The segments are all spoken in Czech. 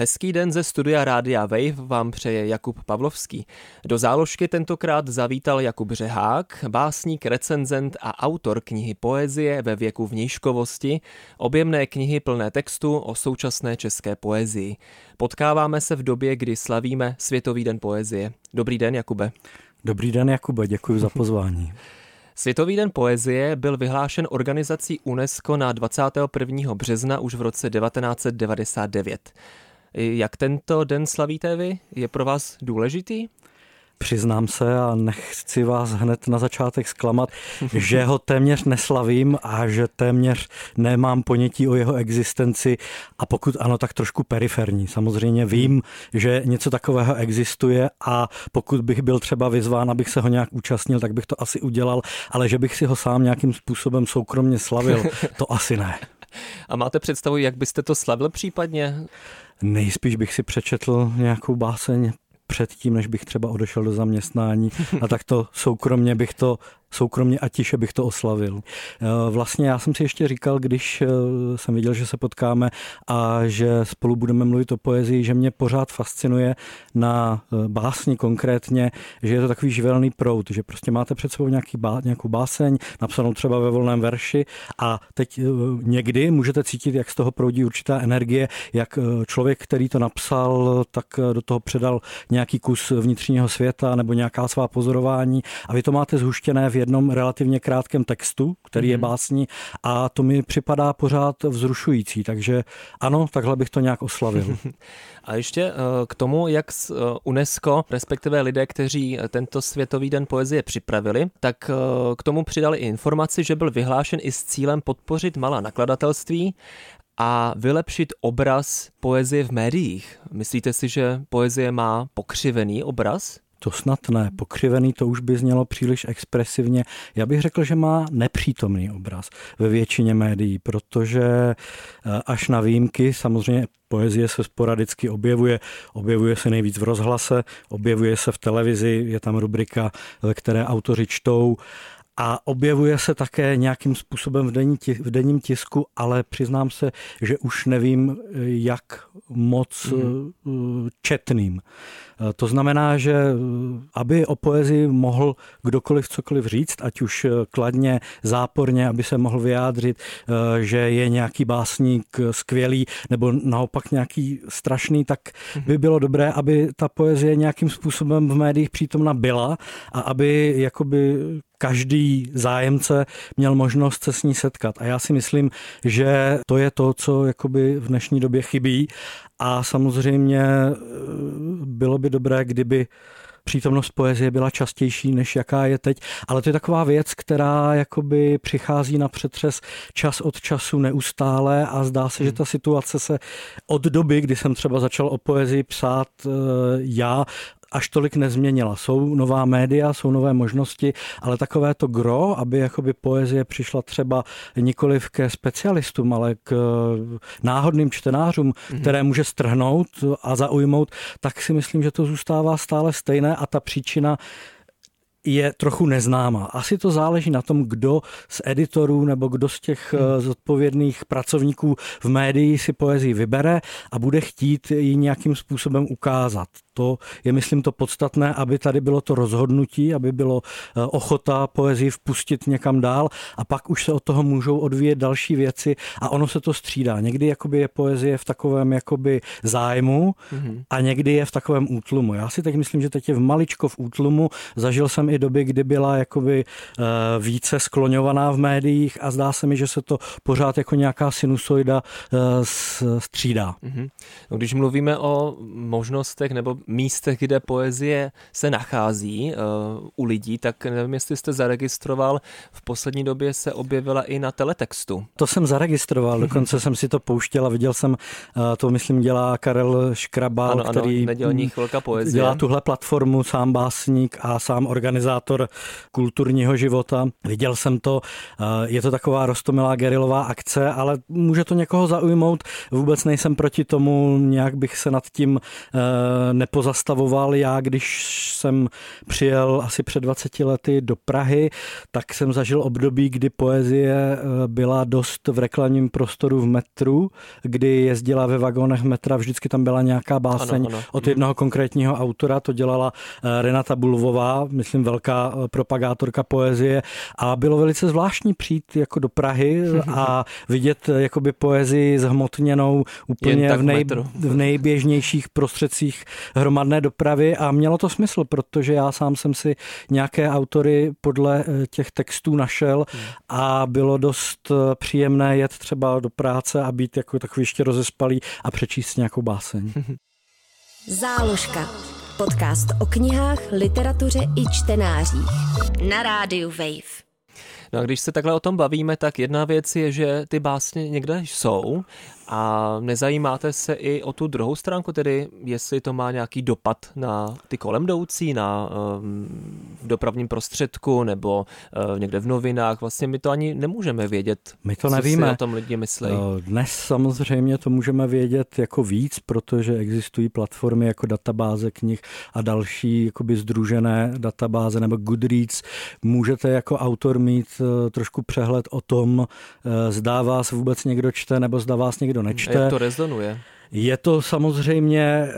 Hezký den ze studia Rádia Wave vám přeje Jakub Pavlovský. Do záložky tentokrát zavítal Jakub Řehák, básník, recenzent a autor knihy Poezie ve věku vnějškovosti, objemné knihy plné textu o současné české poezii. Potkáváme se v době, kdy slavíme Světový den poezie. Dobrý den, Jakube. Dobrý den, Jakube, děkuji za pozvání. Světový den poezie byl vyhlášen organizací UNESCO na 21. března už v roce 1999. Jak tento den slavíte vy? Je pro vás důležitý? Přiznám se a nechci vás hned na začátek zklamat, že ho téměř neslavím a že téměř nemám ponětí o jeho existenci a pokud ano, tak trošku periferní. Samozřejmě vím, že něco takového existuje a pokud bych byl třeba vyzván, abych se ho nějak účastnil, tak bych to asi udělal, ale že bych si ho sám nějakým způsobem soukromně slavil, to asi ne. A máte představu, jak byste to slavil případně? Nejspíš bych si přečetl nějakou báseň předtím, než bych třeba odešel do zaměstnání a tak to soukromně bych to soukromně a tiše bych to oslavil. Eh, vlastně já jsem si ještě říkal, když eh, jsem viděl, že se potkáme a že spolu budeme mluvit o poezii, že mě pořád fascinuje na eh, básni konkrétně, že je to takový živelný prout, že prostě máte před sebou nějaký bá, nějakou báseň, napsanou třeba ve volném verši a teď někdy můžete cítit, jak z toho proudí určitá energie, jak člověk, který to napsal, tak do toho předal nějaký kus vnitřního světa nebo nějaká svá pozorování a vy to máte zhuštěné v jednom relativně krátkém textu, který mm-hmm. je mhm. básní a to mi připadá pořád vzrušující, takže ano, takhle bych to nějak oslavil. A ještě eh, k tomu, jak eh, UNESCO, respektive lidé, kteří tento Světový den poezie připravili, tak eh, k tomu přidali i informaci, že byl vyhlášen i s cílem podpořit malá nakladatelství a vylepšit obraz poezie v médiích. Myslíte si, že poezie má pokřivený obraz? To snad ne. Pokřivený to už by znělo příliš expresivně. Já bych řekl, že má nepřítomný obraz ve většině médií, protože eh, až na výjimky, samozřejmě poezie se sporadicky objevuje. Objevuje se nejvíc v rozhlase, objevuje se v televizi, je tam rubrika, ve které autoři čtou a objevuje se také nějakým způsobem v, denní, v denním tisku, ale přiznám se, že už nevím, jak moc mm. četným. Eh, to znamená, že eh, aby o poezii mohl kdokoliv cokoliv říct, ať už kladně, záporně, aby se mohl vyjádřit, že je nějaký básník skvělý nebo naopak nějaký strašný, tak mhm. by bylo dobré, aby ta poezie nějakým způsobem v médiích přítomna byla a aby jakoby každý zájemce měl možnost se s ní setkat. A já si myslím, že to je to, co jakoby v dnešní době chybí. A samozřejmě eh, bylo by dobré, kdyby přítomnost poezie byla častější, než jaká je teď, ale to je taková věc, která jakoby přichází na přetřes čas od času neustále a zdá se, že ta situace se od doby, kdy jsem třeba začal o poezii psát eh, já, až tolik nezměnila. Jsou nová média, jsou nové možnosti, ale takové to gro, aby jakoby poezie přišla třeba nikoli ke specialistům, ale k náhodným čtenářům, mm-hmm. které může strhnout a zaujmout, tak si myslím, že to zůstává stále stejné a ta příčina je trochu neznámá. Asi to záleží na tom, kdo z editorů nebo kdo z těch hmm. zodpovědných pracovníků v médii si poezii vybere a bude chtít ji nějakým způsobem ukázat. To je, myslím, to podstatné, aby tady bylo to rozhodnutí, aby bylo eh, ochota poezii vpustit někam dál a pak už se od toho můžou odvíjet další věci a ono se to střídá. Někdy jakoby je poezie v takovém jakoby zájmu mm-hmm. a někdy je v takovém útlumu. Já si teď myslím, že teď je v maličko v útlumu. Zažil jsem i doby, kdy byla jakoby eh, více skloňovaná v médiích a zdá se mi, že se to pořád jako nějaká sinusoida eh, střídá. Mm-hmm. No, když mluvíme o možnostech nebo místech, kde poezie se nachází uh, u lidí, tak nevím, jestli jste zaregistroval, v poslední době se objevila i na teletextu. To jsem zaregistroval, dokonce jsem si to pouštěl a viděl jsem, uh, to myslím dělá Karel Škrabal, ano, který ano, nedělní chvilka poezie. dělá tuhle platformu, sám básník a sám organizátor kulturního života. Viděl jsem to, uh, je to taková rostomilá gerilová akce, ale může to někoho zaujmout. Vůbec nejsem proti tomu, nějak bych se nad tím nepozastavoval. Já, když jsem přijel asi před 20 lety do Prahy, tak jsem zažil období, kdy poezie eh, byla dost v reklamním prostoru v metru, kdy jezdila ve vagónech metra, vždycky tam byla nějaká báseň ano, ano. od mhm. jednoho konkrétního autora, to dělala eh, Renata Bulvová, myslím velká eh, propagátorka poezie a bylo velice zvláštní přijít jako do Prahy a vidět jakoby poezii zhmotněnou úplně v, nej, v nejběžnějších prostředcích hromadné dopravy a mělo to smysl, protože já sám jsem si nějaké autory podle eh, těch textů našel hmm. a bylo dost eh, příjemné jet třeba do práce a být jako takový ještě rozespalý a přečíst nějakou báseň. Záložka. Podcast o knihách, literatuře i čtenářích. Na rádiu Wave. No a když se takhle o tom bavíme, tak jedna věc je, že ty básně někde jsou a nezajímáte se i o tu druhou stránku, tedy jestli to má nějaký dopad na ty kolem jdoucí, na um, dopravním prostředku nebo uh, někde v novinách. Vlastně my to ani nemůžeme vědět. My to nevíme. Si o tom lidi myslí. Eh, dnes samozřejmě to můžeme vědět jako víc, protože existují platformy jako databáze knih a další jakoby združené databáze nebo Goodreads. Můžete jako autor mít uh, trošku přehled o tom, uh, zdá vás vůbec někdo čte nebo zdá vás někdo nečte. Jak to rezonuje? Je to samozřejmě eh,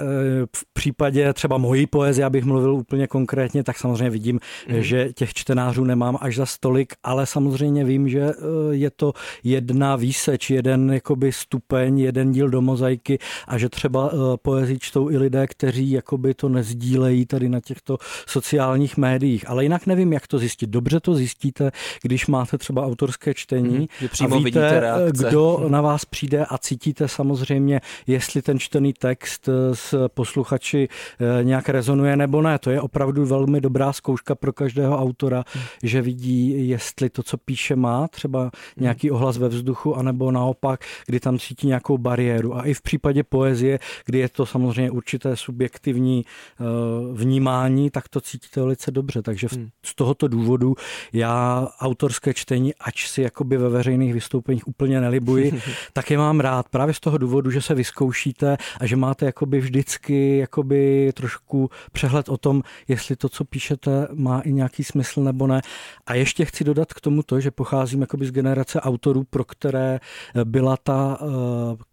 v případě třeba mojí poezie, abych mluvil úplně konkrétně, tak samozřejmě vidím, mm. že těch čtenářů nemám až za stolik, ale samozřejmě vím, že eh, je to jedna výseč, jeden jakoby stupeň, jeden díl do mozaiky a že třeba eh, poezii čtou i lidé, kteří jakoby to nezdílejí tady na těchto sociálních médiích. Ale jinak nevím, jak to zjistit. Dobře to zjistíte, když máte třeba autorské čtení mm, a víte, kdo na vás přijde a cítíte samozřejmě, jestli ten čtený text eh, s posluchači eh, nějak rezonuje nebo ne. To je opravdu velmi dobrá zkouška pro každého autora, hmm. že vidí, jestli to, co píše, má třeba hmm. nějaký ohlas ve vzduchu, anebo naopak, kdy tam cítí nějakou bariéru. A i v případě poezie, kdy je to samozřejmě určité subjektivní eh, vnímání, tak to cítíte velice dobře. Takže hmm. z tohoto důvodu já autorské čtení, ač si jakoby ve veřejných vystoupeních úplně nelibuji, tak je mám rád. Právě z toho důvodu, že se vyzkouší zkoušíte a že máte jakoby vždycky jakoby trošku přehled o tom, jestli to, co píšete, má i nějaký smysl nebo ne. A ještě chci dodat k tomu to, že pocházím jakoby z generace autorů, pro které byla ta uh,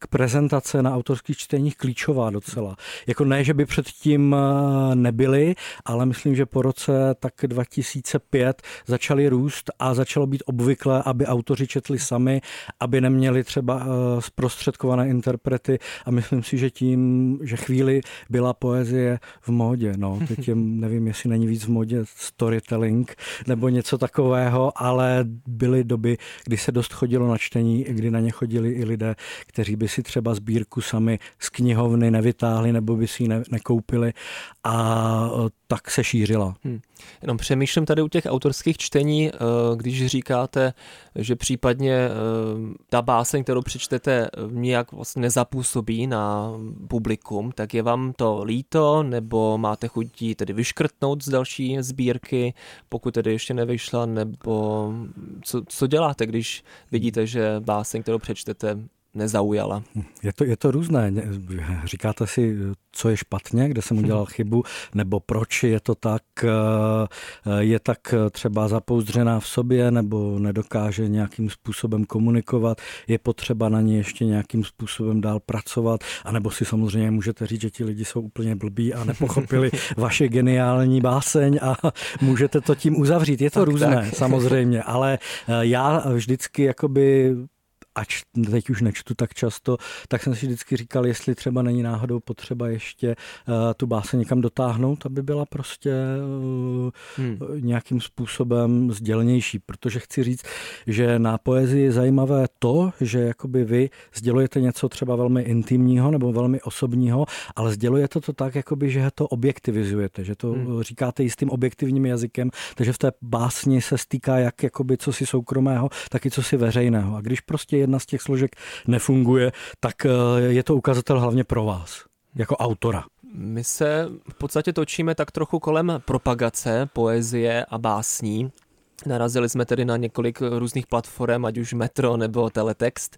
prezentace na autorských čteních klíčová docela. Jako ne, že by předtím uh, nebyly, ale myslím, že po roce tak 2005 začaly růst a začalo být obvyklé, aby autoři četli sami, aby neměli třeba zprostředkované interprety a myslím si, že tím, že chvíli byla poezie v módě. No, teď je, nevím, jestli není víc v módě storytelling nebo něco takového, ale byly doby, kdy se dost chodilo na čtení, kdy na ně chodili i lidé, kteří by si třeba sbírku sami z knihovny nevytáhli nebo by si ji ne, nekoupili a tak se šířila. Hmm. Jenom přemýšlím tady u těch autorských čtení, eh, když říkáte, že případně eh, ta báseň, kterou přečtete, nějak vlastně nezapůsobí na publikum, tak je vám to líto, nebo máte chuť tedy vyškrtnout z další sbírky, pokud tedy ještě nevyšla, nebo co, co děláte, když vidíte, že báseň, kterou přečtete, nezaujala. Je to, je to různé. Říkáte si, co je špatně, kde jsem udělal chybu, nebo proč je to tak, eh, je tak třeba zapouzdřená v sobě, nebo nedokáže nějakým způsobem komunikovat, je potřeba na ní ještě nějakým způsobem dál pracovat, anebo si samozřejmě můžete říct, že ti lidi jsou úplně blbí a nepochopili vaše geniální báseň a můžete to tím uzavřít. Je to tak, různé, tak. samozřejmě, ale eh, já vždycky jakoby ač teď už nečtu tak často, tak jsem si vždycky říkal, jestli třeba není náhodou potřeba ještě uh, tu báse někam dotáhnout, aby byla prostě uh, hmm. nějakým způsobem sdělnější, protože chci říct, že na poezii je zajímavé to, že jakoby vy sdělujete něco třeba velmi intimního nebo velmi osobního, ale sdělujete to tak, jakoby, že to objektivizujete, že to hmm. říkáte jistým objektivním jazykem, takže v té básni se stýká jak jakoby co si soukromého, tak i co si veřejného. A když prostě jedna z těch složek nefunguje, tak eh, je to ukazatel hlavně pro vás, jako autora. My se v podstatě točíme tak trochu kolem propagace poezie a básní. Narazili jsme tedy na několik různých platform, ať už Metro nebo Teletext.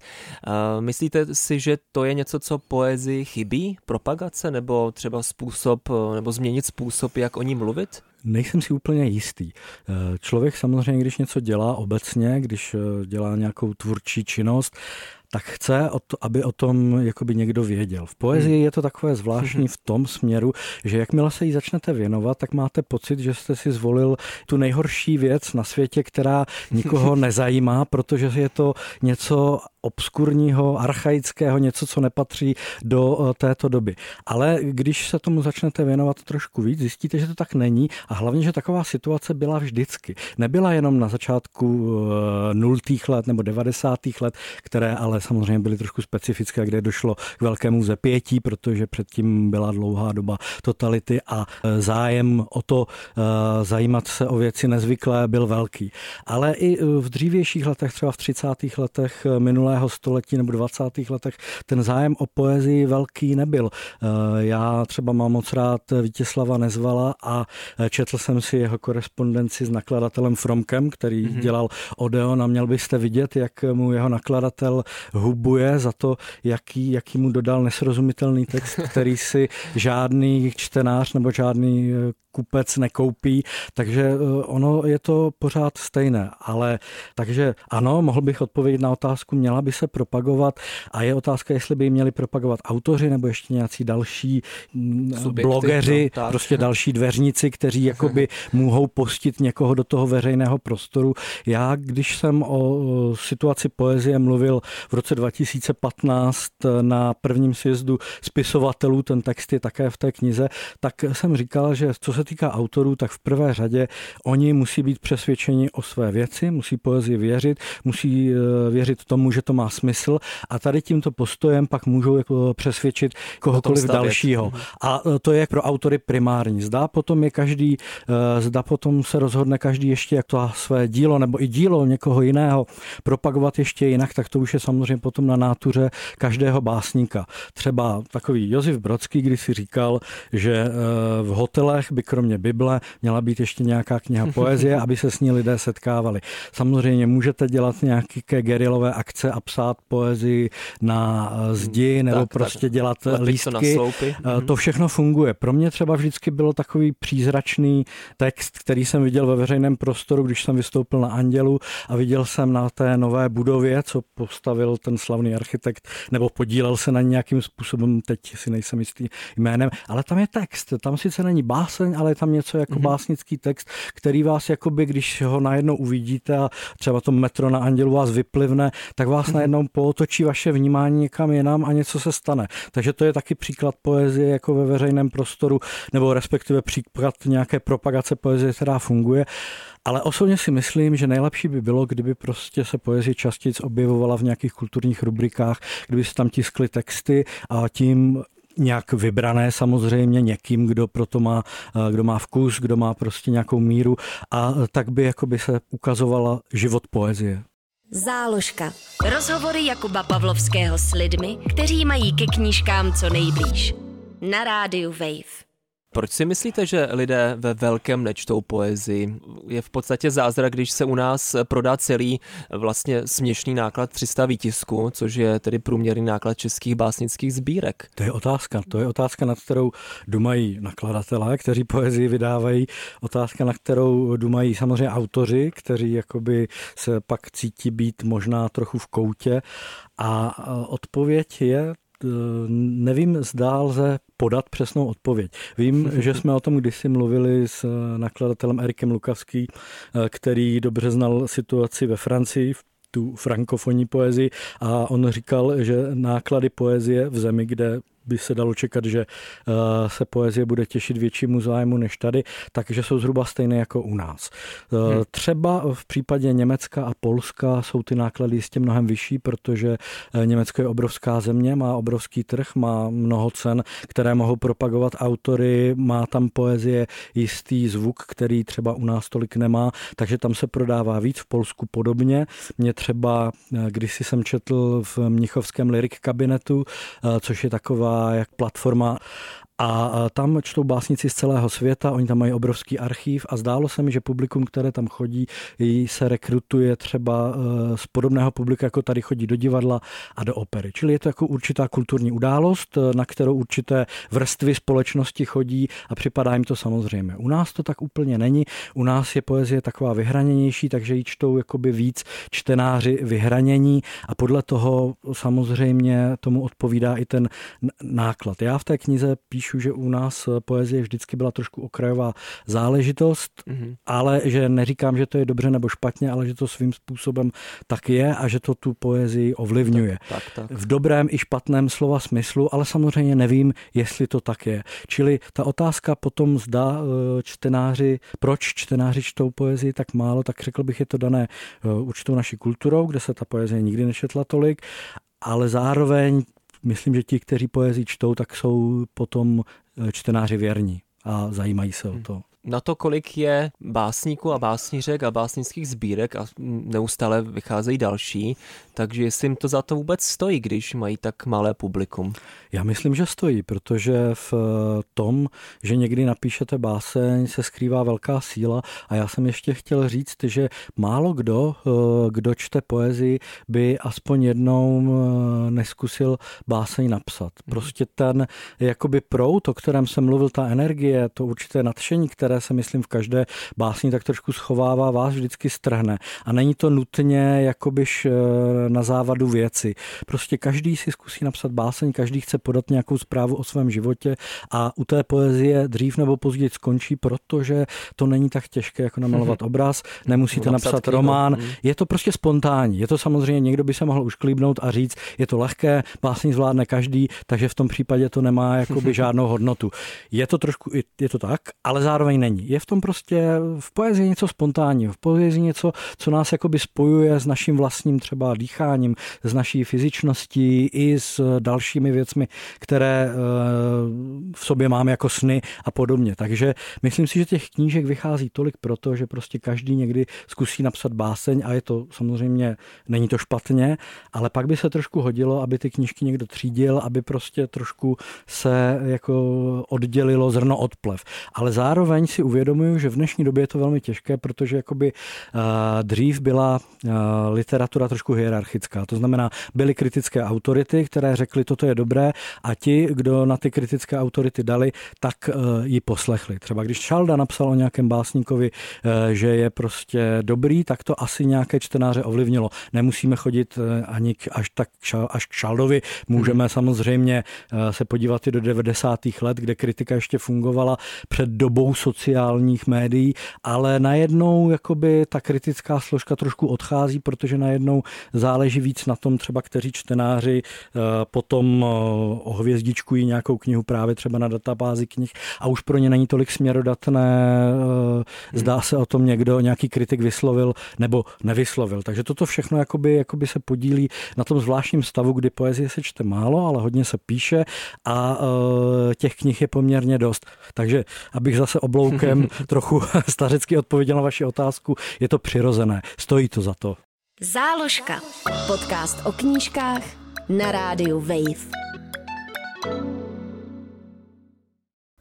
Myslíte si, že to je něco, co poezii chybí? Propagace nebo třeba způsob, nebo změnit způsob, jak o ní mluvit? Nejsem si úplně jistý. Člověk samozřejmě, když něco dělá obecně, když dělá nějakou tvůrčí činnost, tak chce, aby o tom jakoby někdo věděl. V poezii hmm. je to takové zvláštní v tom směru, že jakmile se jí začnete věnovat, tak máte pocit, že jste si zvolil tu nejhorší věc na světě, která nikoho nezajímá, protože je to něco obskurního, archaického, něco, co nepatří do eh, této doby. Ale když se tomu začnete věnovat trošku víc, zjistíte, že to tak není a hlavně, že taková situace byla vždycky. Nebyla jenom na začátku eh, nultých let nebo 90. let, které ale samozřejmě byly trošku specifické, kde došlo k velkému zepětí, protože předtím byla dlouhá doba totality a eh, zájem o to zajímat se o věci nezvyklé byl velký. Ale i v dřívějších letech, třeba v 30. letech minulé minulého století nebo 20. letech ten zájem o poezii velký nebyl. Eh, já třeba mám moc rád Vítězslava Nezvala a eh, četl jsem si jeho korespondenci s nakladatelem Fromkem, který mm-hmm. dělal Odeon a měl byste vidět, jak mu jeho nakladatel hubuje za to, jaký, jaký mu dodal nesrozumitelný text, který si žádný čtenář nebo žádný eh, kupec nekoupí, takže ono je to pořád stejné. Ale takže ano, mohl bych odpovědět na otázku, měla by se propagovat a je otázka, jestli by ji měli propagovat autoři nebo ještě nějací další mm, Subjekty, blogeři, no, prostě další dveřníci, kteří jakoby mohou postit někoho do toho veřejného prostoru. Já, když jsem o situaci poezie mluvil v roce 2015 na prvním sjezdu spisovatelů, ten text je také v té knize, tak jsem říkal, že co se týká autorů, tak v prvé řadě oni musí být přesvědčeni o své věci, musí poezii věřit, musí eh, věřit tomu, že to má smysl a tady tímto postojem pak můžou jako přesvědčit kohokoliv dalšího. Mhm. A e, to je pro autory primární. Zdá potom je každý, e, zda potom se rozhodne každý ještě jak to své dílo nebo i dílo někoho jiného propagovat ještě jinak, tak to už je samozřejmě potom na nátuře každého básníka. Třeba takový Josef Brodský, když si říkal, že v hotelech by kromě Bible měla být ještě nějaká kniha poezie, aby se s ní lidé setkávali. Samozřejmě můžete dělat nějaké gerilové akce a psát poezii na eh, zdi nebo tak, prostě tak. dělat Lepit lístky. To, mm-hmm. to všechno funguje. Pro mě třeba vždycky bylo takový přízračný text, který jsem viděl ve veřejném prostoru, když jsem vystoupil na Andělu a viděl jsem na té nové budově, co postavil ten slavný architekt, nebo podílel se na nějakým způsobem, teď si nejsem jistý jménem, ale tam je text. Tam sice není báseň, ale je tam něco jako mm-hmm. básnický text, který vás jakoby, když ho najednou uvidíte a třeba to metro na Andělu vás vyplivne, tak vás vás najednou pootočí vaše vnímání někam jinam a něco se stane. Takže to je taky příklad poezie jako ve veřejném prostoru, nebo respektive příklad nějaké propagace poezie, která funguje. Ale osobně si myslím, že nejlepší by bylo, kdyby prostě se poezie častěji objevovala v nějakých kulturních rubrikách, kdyby se tam tiskly texty a tím nějak vybrané samozřejmě někým, kdo proto má, kdo má vkus, kdo má prostě nějakou míru a tak by jakoby se ukazovala život poezie. Záložka. Rozhovory Jakuba Pavlovského s lidmi, kteří mají ke knížkám co nejblíž. Na rádiu Wave. Proč si myslíte, že lidé ve velkém nečtou poezii? Je v podstatě zázrak, když se u nás prodá celý vlastně směšný náklad 300 výtisku, což je tedy průměrný náklad českých básnických sbírek. To je otázka. To je otázka, nad kterou dumají nakladatelé, kteří poezii vydávají. Otázka, na kterou dumají samozřejmě autoři, kteří jakoby se pak cítí být možná trochu v koutě. A odpověď je nevím, zda lze podat přesnou odpověď. Vím, že jsme o tom kdysi mluvili s nakladatelem Erikem Lukavský, který dobře znal situaci ve Francii v tu frankofonní poezii a on říkal, že náklady poezie v zemi, kde by se dalo čekat, že eh, se poezie bude těšit většímu zájmu než tady, takže jsou zhruba stejné jako u nás. Eh, hmm. Třeba v případě Německa a Polska jsou ty náklady jistě mnohem vyšší, protože eh, Německo je obrovská země, má obrovský trh, má mnoho cen, které mohou propagovat autory, má tam poezie jistý zvuk, který třeba u nás tolik nemá, takže tam se prodává víc, v Polsku podobně. Mě třeba, když jsem četl v Mnichovském lyrik kabinetu, což je taková jak platforma a tam čtou básnici z celého světa, oni tam mají obrovský archív a zdálo se mi, že publikum, které tam chodí, se rekrutuje třeba e, z podobného publika, jako tady chodí do divadla a do opery. Čili je to jako určitá kulturní událost, e, na kterou určité vrstvy společnosti chodí a připadá jim to samozřejmě. U nás to tak úplně není. U nás je poezie taková vyhraněnější, takže ji čtou jakoby víc čtenáři vyhranění a podle toho samozřejmě tomu odpovídá i ten náklad. Já v té knize píšu píšu, že u nás poezie vždycky byla trošku okrajová záležitost, mm-hmm. ale že neříkám, že to je dobře nebo špatně, ale že to svým způsobem tak je a že to tu poezii ovlivňuje. Tak, tak, tak. V dobrém i špatném slova smyslu, ale samozřejmě nevím, jestli to tak je. Čili ta otázka potom zda eh, čtenáři, proč čtenáři čtou poezii tak málo, tak řekl bych, je to dané eh, určitou naší kulturou, kde se ta poezie nikdy nečetla tolik, ale zároveň myslím, že ti, kteří poezii čtou, tak jsou potom eh, čtenáři věrní a zajímají se o hmm. to na to, kolik je básníků a básnířek a básnických sbírek a neustále vycházejí další, takže jestli jim to za to vůbec stojí, když mají tak malé publikum? Já myslím, že stojí, protože v tom, že někdy napíšete báseň, se skrývá velká síla a já jsem ještě chtěl říct, že málo kdo, eh, kdo čte poezii, by aspoň jednou eh, neskusil báseň napsat. Mhm. Prostě ten jakoby prout, o kterém jsem mluvil, ta energie, to určité nadšení, které se myslím v každé básni tak trošku schovává, vás vždycky strhne. A není to nutně jakobyž eh, na závadu věci. Prostě každý si zkusí napsat báseň, každý chce podat nějakou zprávu o svém životě a u té poezie dřív nebo později skončí, protože to není tak těžké jako namalovat obraz, nemusíte napsat, napsat román, mhm. je to prostě spontánní. Je to samozřejmě, někdo by se mohl ušklíbnout a říct, je to lehké, básní zvládne každý, takže v tom případě to nemá jakoby žádnou hodnotu. Je to trošku, je to tak, ale zároveň není. Je v tom prostě v poezii něco spontánního, v poezii něco, co nás jakoby spojuje s naším vlastním třeba dýcháním, s naší fyzičností i s dalšími věcmi, které eh, v sobě máme jako sny a podobně. Takže myslím si, že těch knížek vychází tolik proto, že prostě každý někdy zkusí napsat báseň a je to samozřejmě, není to špatně, ale pak by se trošku hodilo, aby ty knížky někdo třídil, aby prostě trošku se jako oddělilo zrno od plev. Ale zároveň si uvědomuju, že v dnešní době je to velmi těžké, protože jakoby uh, dřív byla uh, literatura trošku hierarchická. To znamená, byly kritické autority, které řekly, toto je dobré a ti, kdo na ty kritické autority dali, tak uh, ji poslechli. Třeba když Šalda napsal o nějakém básníkovi, že je prostě dobrý, tak to asi nějaké čtenáře ovlivnilo. Nemusíme chodit ani k, až tak až k Šaldovi. Můžeme hmm. samozřejmě se podívat i do 90. let, kde kritika ještě fungovala před dobou sociálních médií, ale najednou jakoby ta kritická složka trošku odchází, protože najednou záleží víc na tom třeba, kteří čtenáři eh, potom eh, ohvězdičkují nějakou knihu právě třeba na databázi knih a už pro ně není tolik směrodatné, eh, zdá se o tom někdo, nějaký kritik vyslovil nebo nevyslovil. Takže toto všechno jakoby, jakoby se podílí na tom zvláštním stavu, kdy poezie se čte málo, ale hodně se píše a těch knih je poměrně dost. Takže abych zase obloukem trochu stařecky odpověděl na vaši otázku, je to přirozené, stojí to za to. Záložka. Podcast o knížkách na rádiu Wave.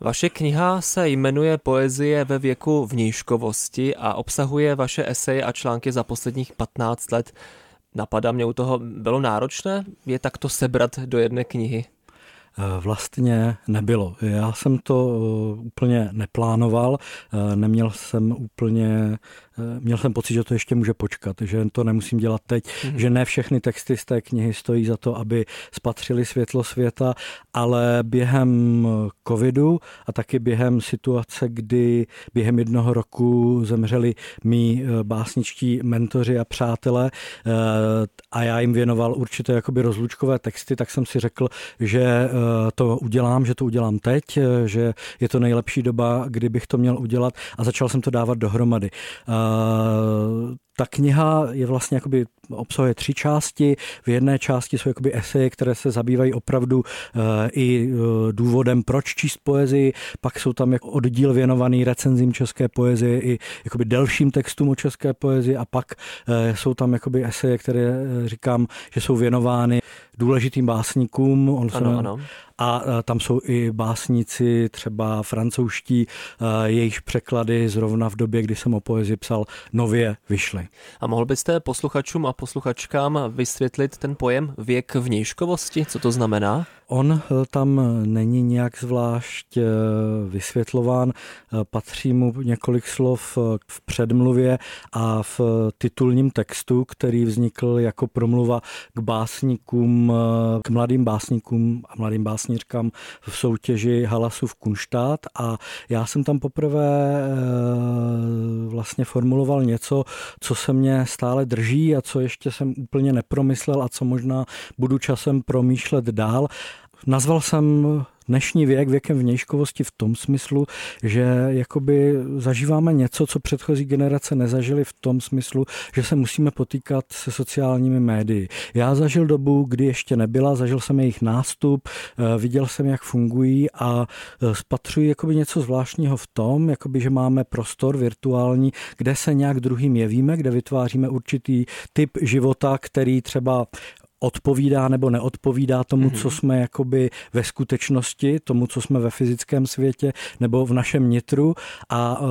Vaše kniha se jmenuje Poezie ve věku vnížkovosti a obsahuje vaše eseje a články za posledních 15 let. Napadá mě u toho, bylo náročné je takto sebrat do jedné knihy? Vlastně nebylo. Já jsem to úplně neplánoval, neměl jsem úplně Eh, měl jsem pocit, že to ještě může počkat, že to nemusím dělat teď, mm-hmm. že ne všechny texty z té knihy stojí za to, aby spatřili světlo světa, ale během covidu a taky během situace, kdy během jednoho roku zemřeli mý eh, básničtí mentoři a přátelé eh, a já jim věnoval určité jakoby rozlučkové texty, tak jsem si řekl, že to udělám, že to udělám teď, že je to nejlepší doba, kdybych to měl udělat a začal jsem to dávat dohromady. Ta kniha je vlastně jakoby obsahuje tři části. V jedné části jsou jakoby eseje, které se zabývají opravdu uh, i uh, důvodem, proč číst poezii. Pak jsou tam jako oddíl věnovaný recenzím české poezie i jakoby delším textům o české poezii a pak uh, jsou tam jakoby eseje, které říkám, že jsou věnovány důležitým básníkům. On ano, se, ano. A tam jsou i básníci, třeba francouzští, jejichž překlady zrovna v době, kdy jsem o poezii psal, nově vyšly. A mohl byste posluchačům a posluchačkám vysvětlit ten pojem věk vnějškovosti? Co to znamená? On eh, tam není nějak zvlášť eh, vysvětlován, eh, patří mu několik slov v předmluvě a v titulním textu, který vznikl jako promluva k básníkům, k mladým básníkům a mladým básnířkám v soutěži Halasu v Kunštát. A já jsem tam poprvé vlastně formuloval něco, co se mě stále drží a co ještě jsem úplně nepromyslel a co možná budu časem promýšlet dál Nazval jsem dnešní věk věkem vnějškovosti v tom smyslu, že jakoby zažíváme něco, co předchozí generace nezažili v tom smyslu, že se musíme potýkat se sociálními médii. Já zažil dobu, kdy ještě nebyla, zažil jsem jejich nástup, eh, viděl jsem, jak fungují a eh, spatřuji jakoby něco zvláštního v tom, jakoby, že máme prostor virtuální, kde se nějak druhým jevíme, kde vytváříme určitý typ života, který třeba odpovídá nebo neodpovídá tomu, mm-hmm. co jsme jakoby ve skutečnosti, tomu, co jsme ve fyzickém světě nebo v našem nitru a uh,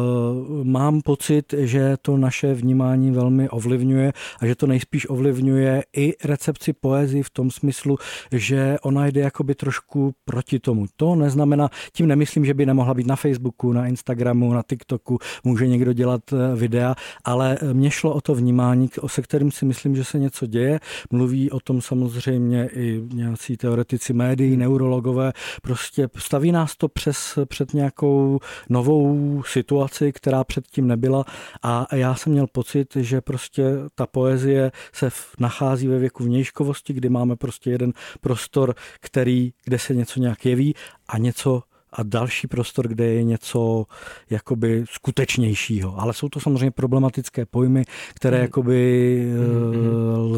mám pocit, že to naše vnímání velmi ovlivňuje a že to nejspíš ovlivňuje i recepci poezii v tom smyslu, že ona jde jakoby trošku proti tomu. To neznamená, tím nemyslím, že by nemohla být na Facebooku, na Instagramu, na TikToku, může někdo dělat e, videa, ale mě šlo o to vnímání, se kterým si myslím, že se něco děje. Mluví o tom tom samozřejmě i nějací teoretici médií, neurologové. Prostě staví nás to přes, před nějakou novou situaci, která předtím nebyla a já jsem měl pocit, že prostě ta poezie se nachází ve věku vnějškovosti, kdy máme prostě jeden prostor, který, kde se něco nějak jeví a něco a další prostor, kde je něco jakoby skutečnějšího. Ale jsou to samozřejmě problematické pojmy, které mm. jakoby mm.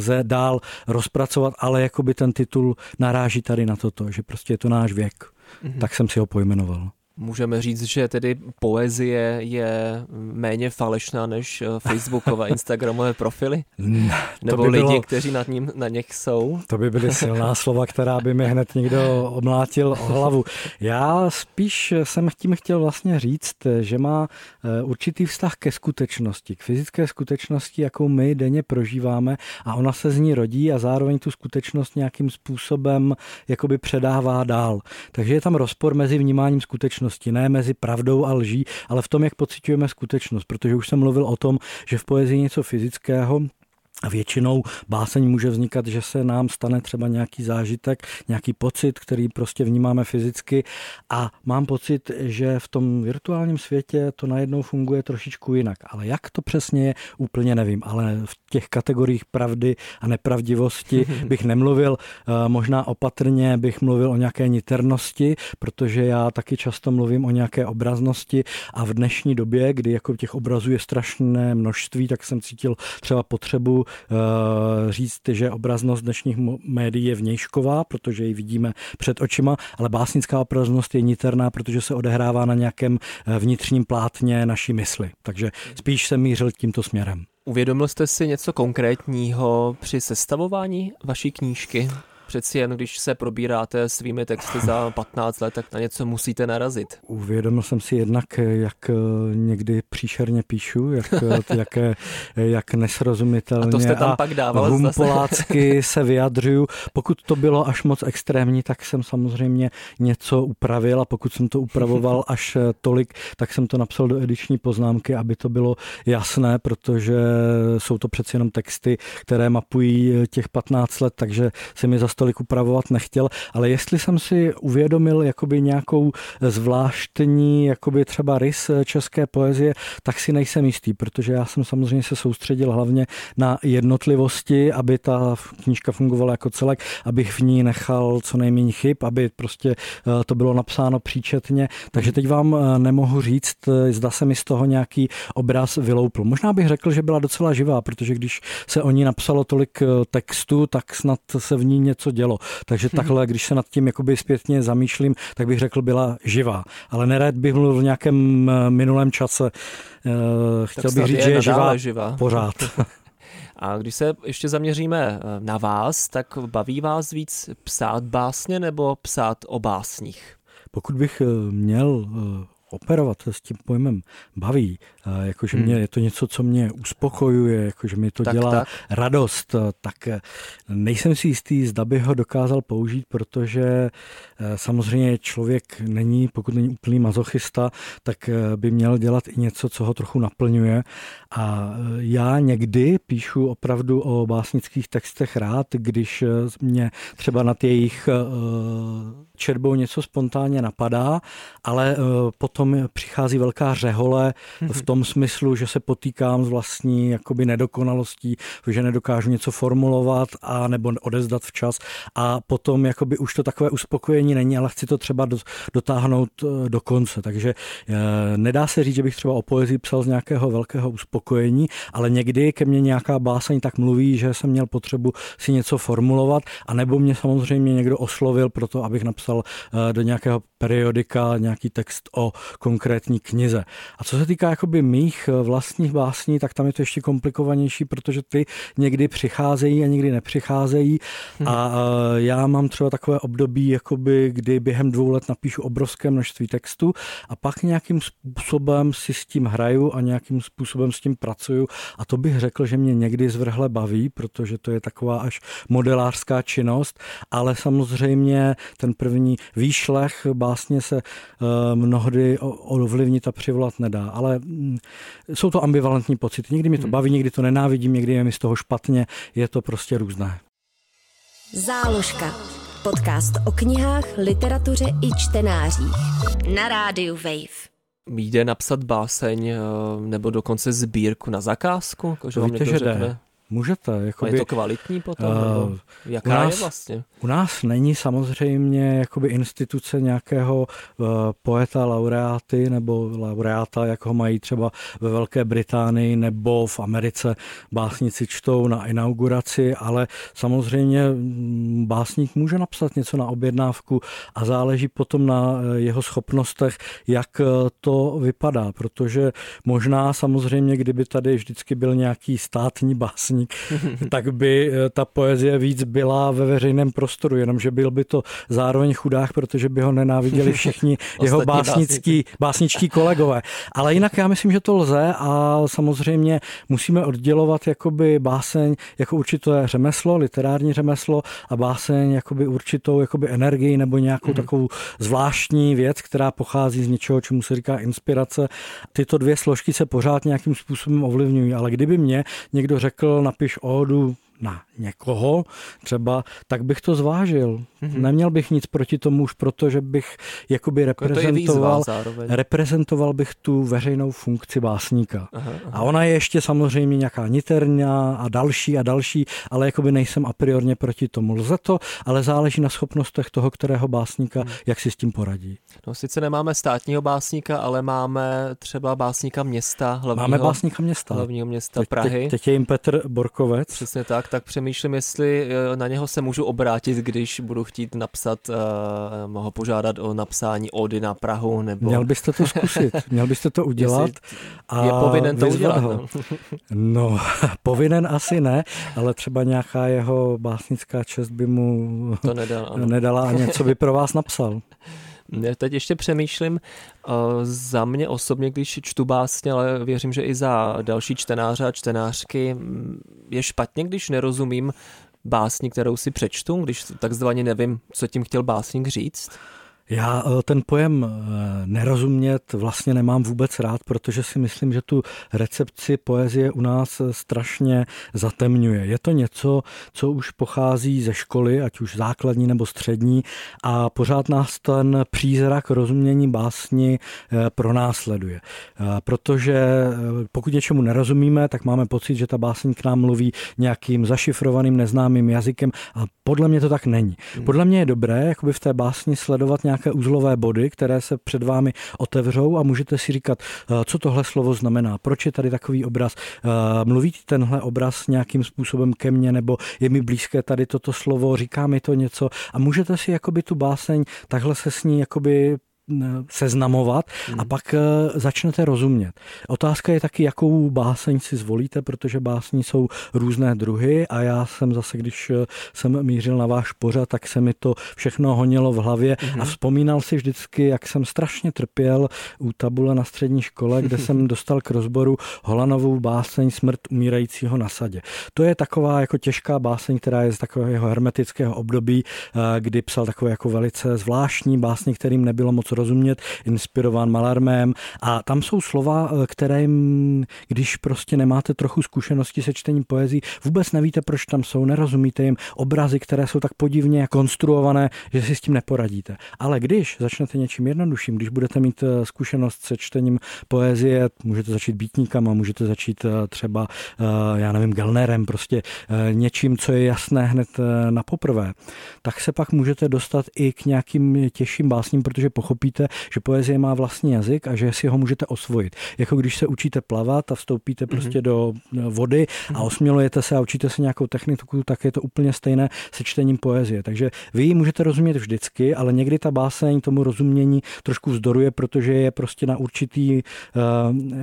Lze dál rozpracovat, ale jakoby ten titul naráží tady na toto, že prostě je to náš věk. Mm. Tak jsem si ho pojmenoval. Můžeme říct, že tedy poezie je méně falešná než eh, facebookové, instagramové profily? Ne, Nebo by lidi, bylo, kteří nad ním, na něch jsou? To by byly silná slova, která by mi hned někdo omlátil o hlavu. Já spíš jsem tím chtěl vlastně říct, že má eh, určitý vztah ke skutečnosti, k fyzické skutečnosti, jakou my denně prožíváme a ona se z ní rodí a zároveň tu skutečnost nějakým způsobem jakoby předává dál. Takže je tam rozpor mezi vnímáním skutečnosti skutečnosti, ne mezi pravdou a lží, ale v tom, jak pocitujeme skutečnost, protože už jsem mluvil o tom, že v poezii něco fyzického, většinou báseň může vznikat, že se nám stane třeba nějaký zážitek, nějaký pocit, který prostě vnímáme fyzicky a mám pocit, že v tom virtuálním světě to najednou funguje trošičku jinak. Ale jak to přesně je, úplně nevím. Ale v těch kategoriích pravdy a nepravdivosti bych nemluvil. Eh, možná opatrně bych mluvil o nějaké niternosti, protože já taky často mluvím o nějaké obraznosti a v dnešní době, kdy jako těch obrazů je strašné množství, tak jsem cítil třeba potřebu říct, že obraznost dnešních médií je vnějšková, protože ji vidíme před očima, ale básnická obraznost je niterná, protože se odehrává na nějakém eh, vnitřním plátně naší mysli. Takže spíš jsem mířil tímto směrem. Uvědomil jste si něco konkrétního při sestavování vaší knížky? Přeci jen, když se probíráte svými texty za 15 let, tak na něco musíte narazit. Uvědomil jsem si jednak, jak někdy příšerně píšu, jak, jak, jak nesrozumitelně a, to jste tam a pak dával humpolácky se vyjadřuju. Pokud to bylo až moc extrémní, tak jsem samozřejmě něco upravil a pokud jsem to upravoval až tolik, tak jsem to napsal do ediční poznámky, aby to bylo jasné, protože jsou to přeci jenom texty, které mapují těch 15 let, takže se mi za stolik upravovat nechtěl, ale jestli jsem si uvědomil jakoby nějakou zvláštní jakoby třeba rys české poezie, tak si nejsem jistý, protože já jsem samozřejmě se soustředil hlavně na jednotlivosti, aby ta knížka fungovala jako celek, abych v ní nechal co nejméně chyb, aby prostě eh, to bylo napsáno příčetně. Takže teď vám eh, nemohu říct, eh, zda se mi z toho nějaký obraz vyloupl. Možná bych řekl, že byla docela živá, protože když se o ní napsalo tolik textu, tak snad se v ní něco dělo. Takže takhle, když se nad tím jakoby zpětně zamýšlím, tak bych řekl, byla živá. Ale nerad bych mluvil v nějakém minulém čase. Chtěl bych říct, že je živá, živá pořád. A když se ještě zaměříme eh, na vás, tak baví vás víc psát básně nebo psát o básních? Pokud bych eh, měl eh, operovat s tím pojmem baví, jakože hmm. mě je to něco, co mě uspokojuje, jakože mi to tak, dělá tak. radost, tak nejsem si jistý, zda by ho dokázal použít, protože samozřejmě člověk není, pokud není úplný mazochista, tak by měl dělat i něco, co ho trochu naplňuje a já někdy píšu opravdu o básnických textech rád, když mě třeba nad jejich četbou něco spontánně napadá, ale potom přichází velká řehole v tom smyslu, že se potýkám s vlastní jakoby nedokonalostí, že nedokážu něco formulovat a nebo odezdat včas a potom jakoby už to takové uspokojení není, ale chci to třeba dotáhnout do konce. Takže nedá se říct, že bych třeba o poezii psal z nějakého velkého uspokojení, uspokojení, ale někdy ke mně nějaká báseň tak mluví, že jsem měl potřebu si něco formulovat, a nebo mě samozřejmě někdo oslovil pro to, abych napsal eh, do nějakého periodika nějaký text o konkrétní knize. A co se týká jakoby mých eh, vlastních básní, tak tam je to ještě komplikovanější, protože ty někdy přicházejí a někdy nepřicházejí. Hmm. A eh, já mám třeba takové období, jakoby, kdy během dvou let napíšu obrovské množství textu a pak nějakým způsobem si s tím hraju a nějakým způsobem s tím pracuju a to bych řekl, že mě někdy zvrhle baví, protože to je taková až modelářská činnost, ale samozřejmě ten první výšlech básně se eh, mnohdy ovlivnit a přivolat nedá, ale jsou to ambivalentní pocity. Někdy mi to hmm. baví, někdy to nenávidím, někdy je mi z toho špatně, je to prostě různé. Záložka. Podcast o knihách, literatuře i čtenářích. Na rádiu Wave jde napsat báseň eh, nebo dokonce sbírku na zakázku? Jako, že vám Víte, že jde. Můžete. Jakoby, je to kvalitní potom? Uh, jaká nás, je vlastně? U nás není samozřejmě jakoby instituce nějakého uh, poeta, laureáty nebo laureáta, jak ho mají třeba ve Velké Británii nebo v Americe. Básnici čtou na inauguraci, ale samozřejmě mm, básník může napsat něco na objednávku a záleží potom na eh, jeho schopnostech, jak to vypadá, protože možná samozřejmě, kdyby tady vždycky byl nějaký státní básník, básník, tak by eh, ta poezie víc byla ve veřejném prostoru, jenomže byl by to zároveň chudák, protože by ho nenáviděli všichni jeho básnický, básničtí kolegové. Ale jinak já myslím, že to lze a samozřejmě musíme oddělovat jakoby báseň jako určité řemeslo, literární řemeslo a báseň jakoby určitou jakoby energii nebo nějakou mm-hmm. takovou zvláštní věc, která pochází z něčeho, čemu se říká inspirace. Tyto dvě složky se pořád nějakým způsobem ovlivňují, ale kdyby mě někdo řekl napiš ódu na někoho třeba, tak bych to zvážil. Mm-hmm. Neměl bych nic proti tomu už proto, že bych jakoby jako reprezentoval, reprezentoval bych tu veřejnou funkci básníka. Aha, aha. A ona je ještě samozřejmě nějaká niterná a další a další, ale jakoby nejsem a priorně proti tomu. Lze to, ale záleží na schopnostech toho, kterého básníka, hmm. jak si s tím poradí. No sice nemáme státního básníka, ale máme třeba básníka města, hlavního, Máme básníka města. Hlavního města Prahy. Teď, teď je jim Petr Borkovec. Přesně tak tak přemýšlím, jestli eh, na něho se můžu obrátit, když budu chtít napsat, uh, mohu požádat o napsání ody na Prahu, nebo... Měl byste to zkusit, měl byste to udělat. A je povinen to udělat. Ho. No. no, povinen asi ne, ale třeba nějaká jeho básnická čest by mu to nedala, nedala a něco by pro vás napsal. Teď ještě přemýšlím, uh, za mě osobně, když čtu básně, ale věřím, že i za další čtenáře a čtenářky, mm, je špatně, když nerozumím básni, kterou si přečtu, když takzvaně nevím, co tím chtěl básník říct. Já eh, ten pojem eh, nerozumět vlastně nemám vůbec rád, protože si myslím, že tu recepci poezie u nás eh, strašně zatemňuje. Je to něco, co už pochází ze školy, ať už základní nebo střední, a pořád nás ten přízrak rozumění básni pronásleduje. Protože pokud něčemu nerozumíme, tak máme pocit, že ta básní k nám mluví nějakým zašifrovaným neznámým jazykem a podle mě to tak není. Hmm. Podle mě je dobré jakoby v té básni sledovat nějak nějaké uzlové body, které se před vámi otevřou a můžete si říkat, eh, co tohle slovo znamená, proč je tady takový obraz, eh, mluví tenhle obraz nějakým způsobem ke mně, nebo je mi blízké tady toto slovo, říká mi to něco? A můžete si jakoby tu báseň takhle se s ní jakoby seznamovat a hmm. pak eh, začnete rozumět. Otázka je taky, jakou báseň si zvolíte, protože básní jsou různé druhy a já jsem zase, když eh, jsem mířil na váš pořad, tak se mi to všechno honilo v hlavě a hmm. vzpomínal si vždycky, jak jsem strašně trpěl u tabule na střední škole, kde jsem dostal k rozboru Holanovou báseň Smrt umírajícího na sadě. To je taková jako těžká báseň, která je z takového hermetického období, eh, kdy psal takové jako velice zvláštní básně, kterým nebylo moc rozumět, inspirován Malarmem a tam jsou slova, eh, které, když prostě nemáte trochu zkušenosti se čtením poezí, vůbec nevíte, proč tam jsou, nerozumíte jim, obrazy, které jsou tak podivně konstruované, že si s tím neporadíte. Ale když začnete něčím jednodušším, když budete mít eh, zkušenost se čtením poezie, můžete začít býtníkama, můžete začít eh, třeba, já nevím, Gelnerem, prostě něčím, co je jasné hned na poprvé, tak se pak můžete dostat i k nějakým těžším básním, protože pochopíte, pochopíte, že poezie má vlastní jazyk a že si ho můžete osvojit. Jako když se učíte plavat a vstoupíte mm-hmm. prostě do vody a mhm. osmělujete se a učíte se nějakou techniku, tak je to úplně stejné se čtením poezie. Takže vy ji můžete rozumět vždycky, ale někdy ta báseň tomu rozumění trošku vzdoruje, protože je prostě na určitý, eh,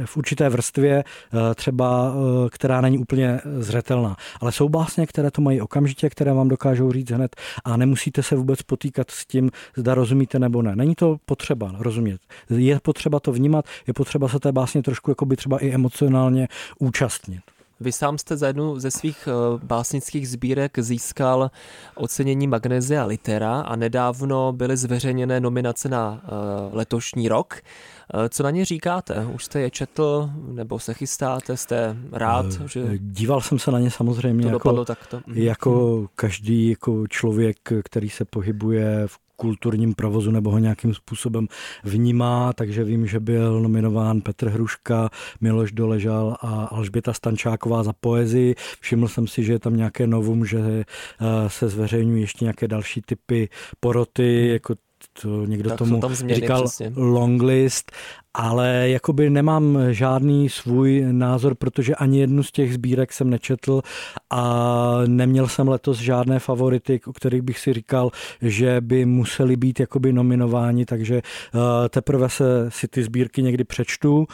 v určité vrstvě eh, třeba, eh, která není úplně zřetelná. Ale jsou básně, které to mají okamžitě, které vám dokážou říct hned a nemusíte se vůbec potýkat s tím, zda rozumíte nebo ne. Není to potřeba rozumět. Je potřeba to vnímat, je potřeba se té básně trošku jako by třeba i emocionálně účastnit. Vy sám jste za jednu ze svých eh, básnických sbírek získal ocenění Magnesia Litera a nedávno byly zveřejněné nominace na eh, letošní rok. Eh, co na ně říkáte? Už jste je četl nebo se chystáte? Jste rád? Že Díval jsem se na ně samozřejmě to jako, takto. Mhm. jako každý jako člověk, který se pohybuje v kulturním provozu nebo ho nějakým způsobem vnímá, takže vím, že byl nominován Petr Hruška, Miloš Doležal a Alžběta Stančáková za poezii. Všiml jsem si, že je tam nějaké novum, že eh, se zveřejňují ještě nějaké další typy poroty, jako to někdo tak tomu tam změny, říkal přesně. longlist, ale jakoby nemám žádný svůj názor, protože ani jednu z těch sbírek jsem nečetl a neměl jsem letos žádné favority, o kterých bych si říkal, že by museli být jakoby nominováni, takže eh, teprve se si ty sbírky někdy přečtu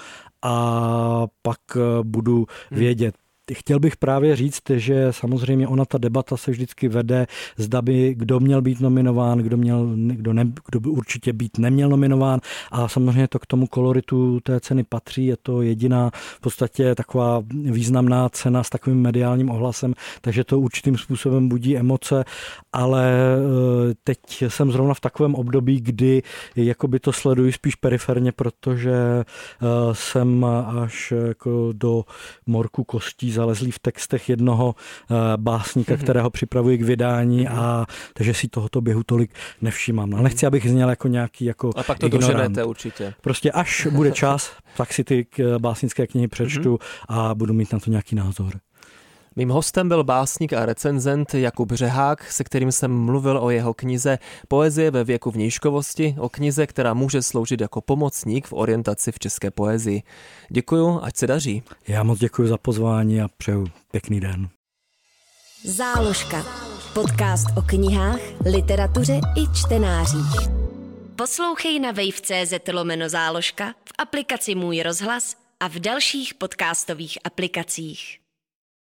a pak eh, budu hmm. vědět. Chtěl bych právě říct, že samozřejmě ona ta debata se vždycky vede, zda by kdo měl být nominován, kdo, měl, kdo, ne, kdo by určitě být neměl nominován. A samozřejmě to k tomu koloritu té ceny patří, je to jediná v podstatě taková významná cena s takovým mediálním ohlasem, takže to určitým způsobem budí emoce, ale eh, teď jsem zrovna v takovém období, kdy jakoby to sleduji spíš periferně, protože eh, jsem až jako do morku kostí zalezlý v textech jednoho eh, básníka, mhm. kterého připravuji k vydání mhm. a takže si tohoto běhu tolik nevšímám. Ale nechci, abych zněl jako nějaký jako A pak to ignorant. doženete určitě. Prostě až bude čas, tak si ty básnické knihy přečtu mhm. a budu mít na to nějaký názor. Mým hostem byl básník a recenzent Jakub Řehák, se kterým jsem mluvil o jeho knize Poezie ve věku vnějškovosti, o knize, která může sloužit jako pomocník v orientaci v české poezii. Děkuju, ať se daří. Já moc děkuji za pozvání a přeju pěkný den. Záložka. Podcast o knihách, literatuře i čtenářích. Poslouchej na wave.cz lomeno záložka, v aplikaci Můj rozhlas a v dalších podcastových aplikacích.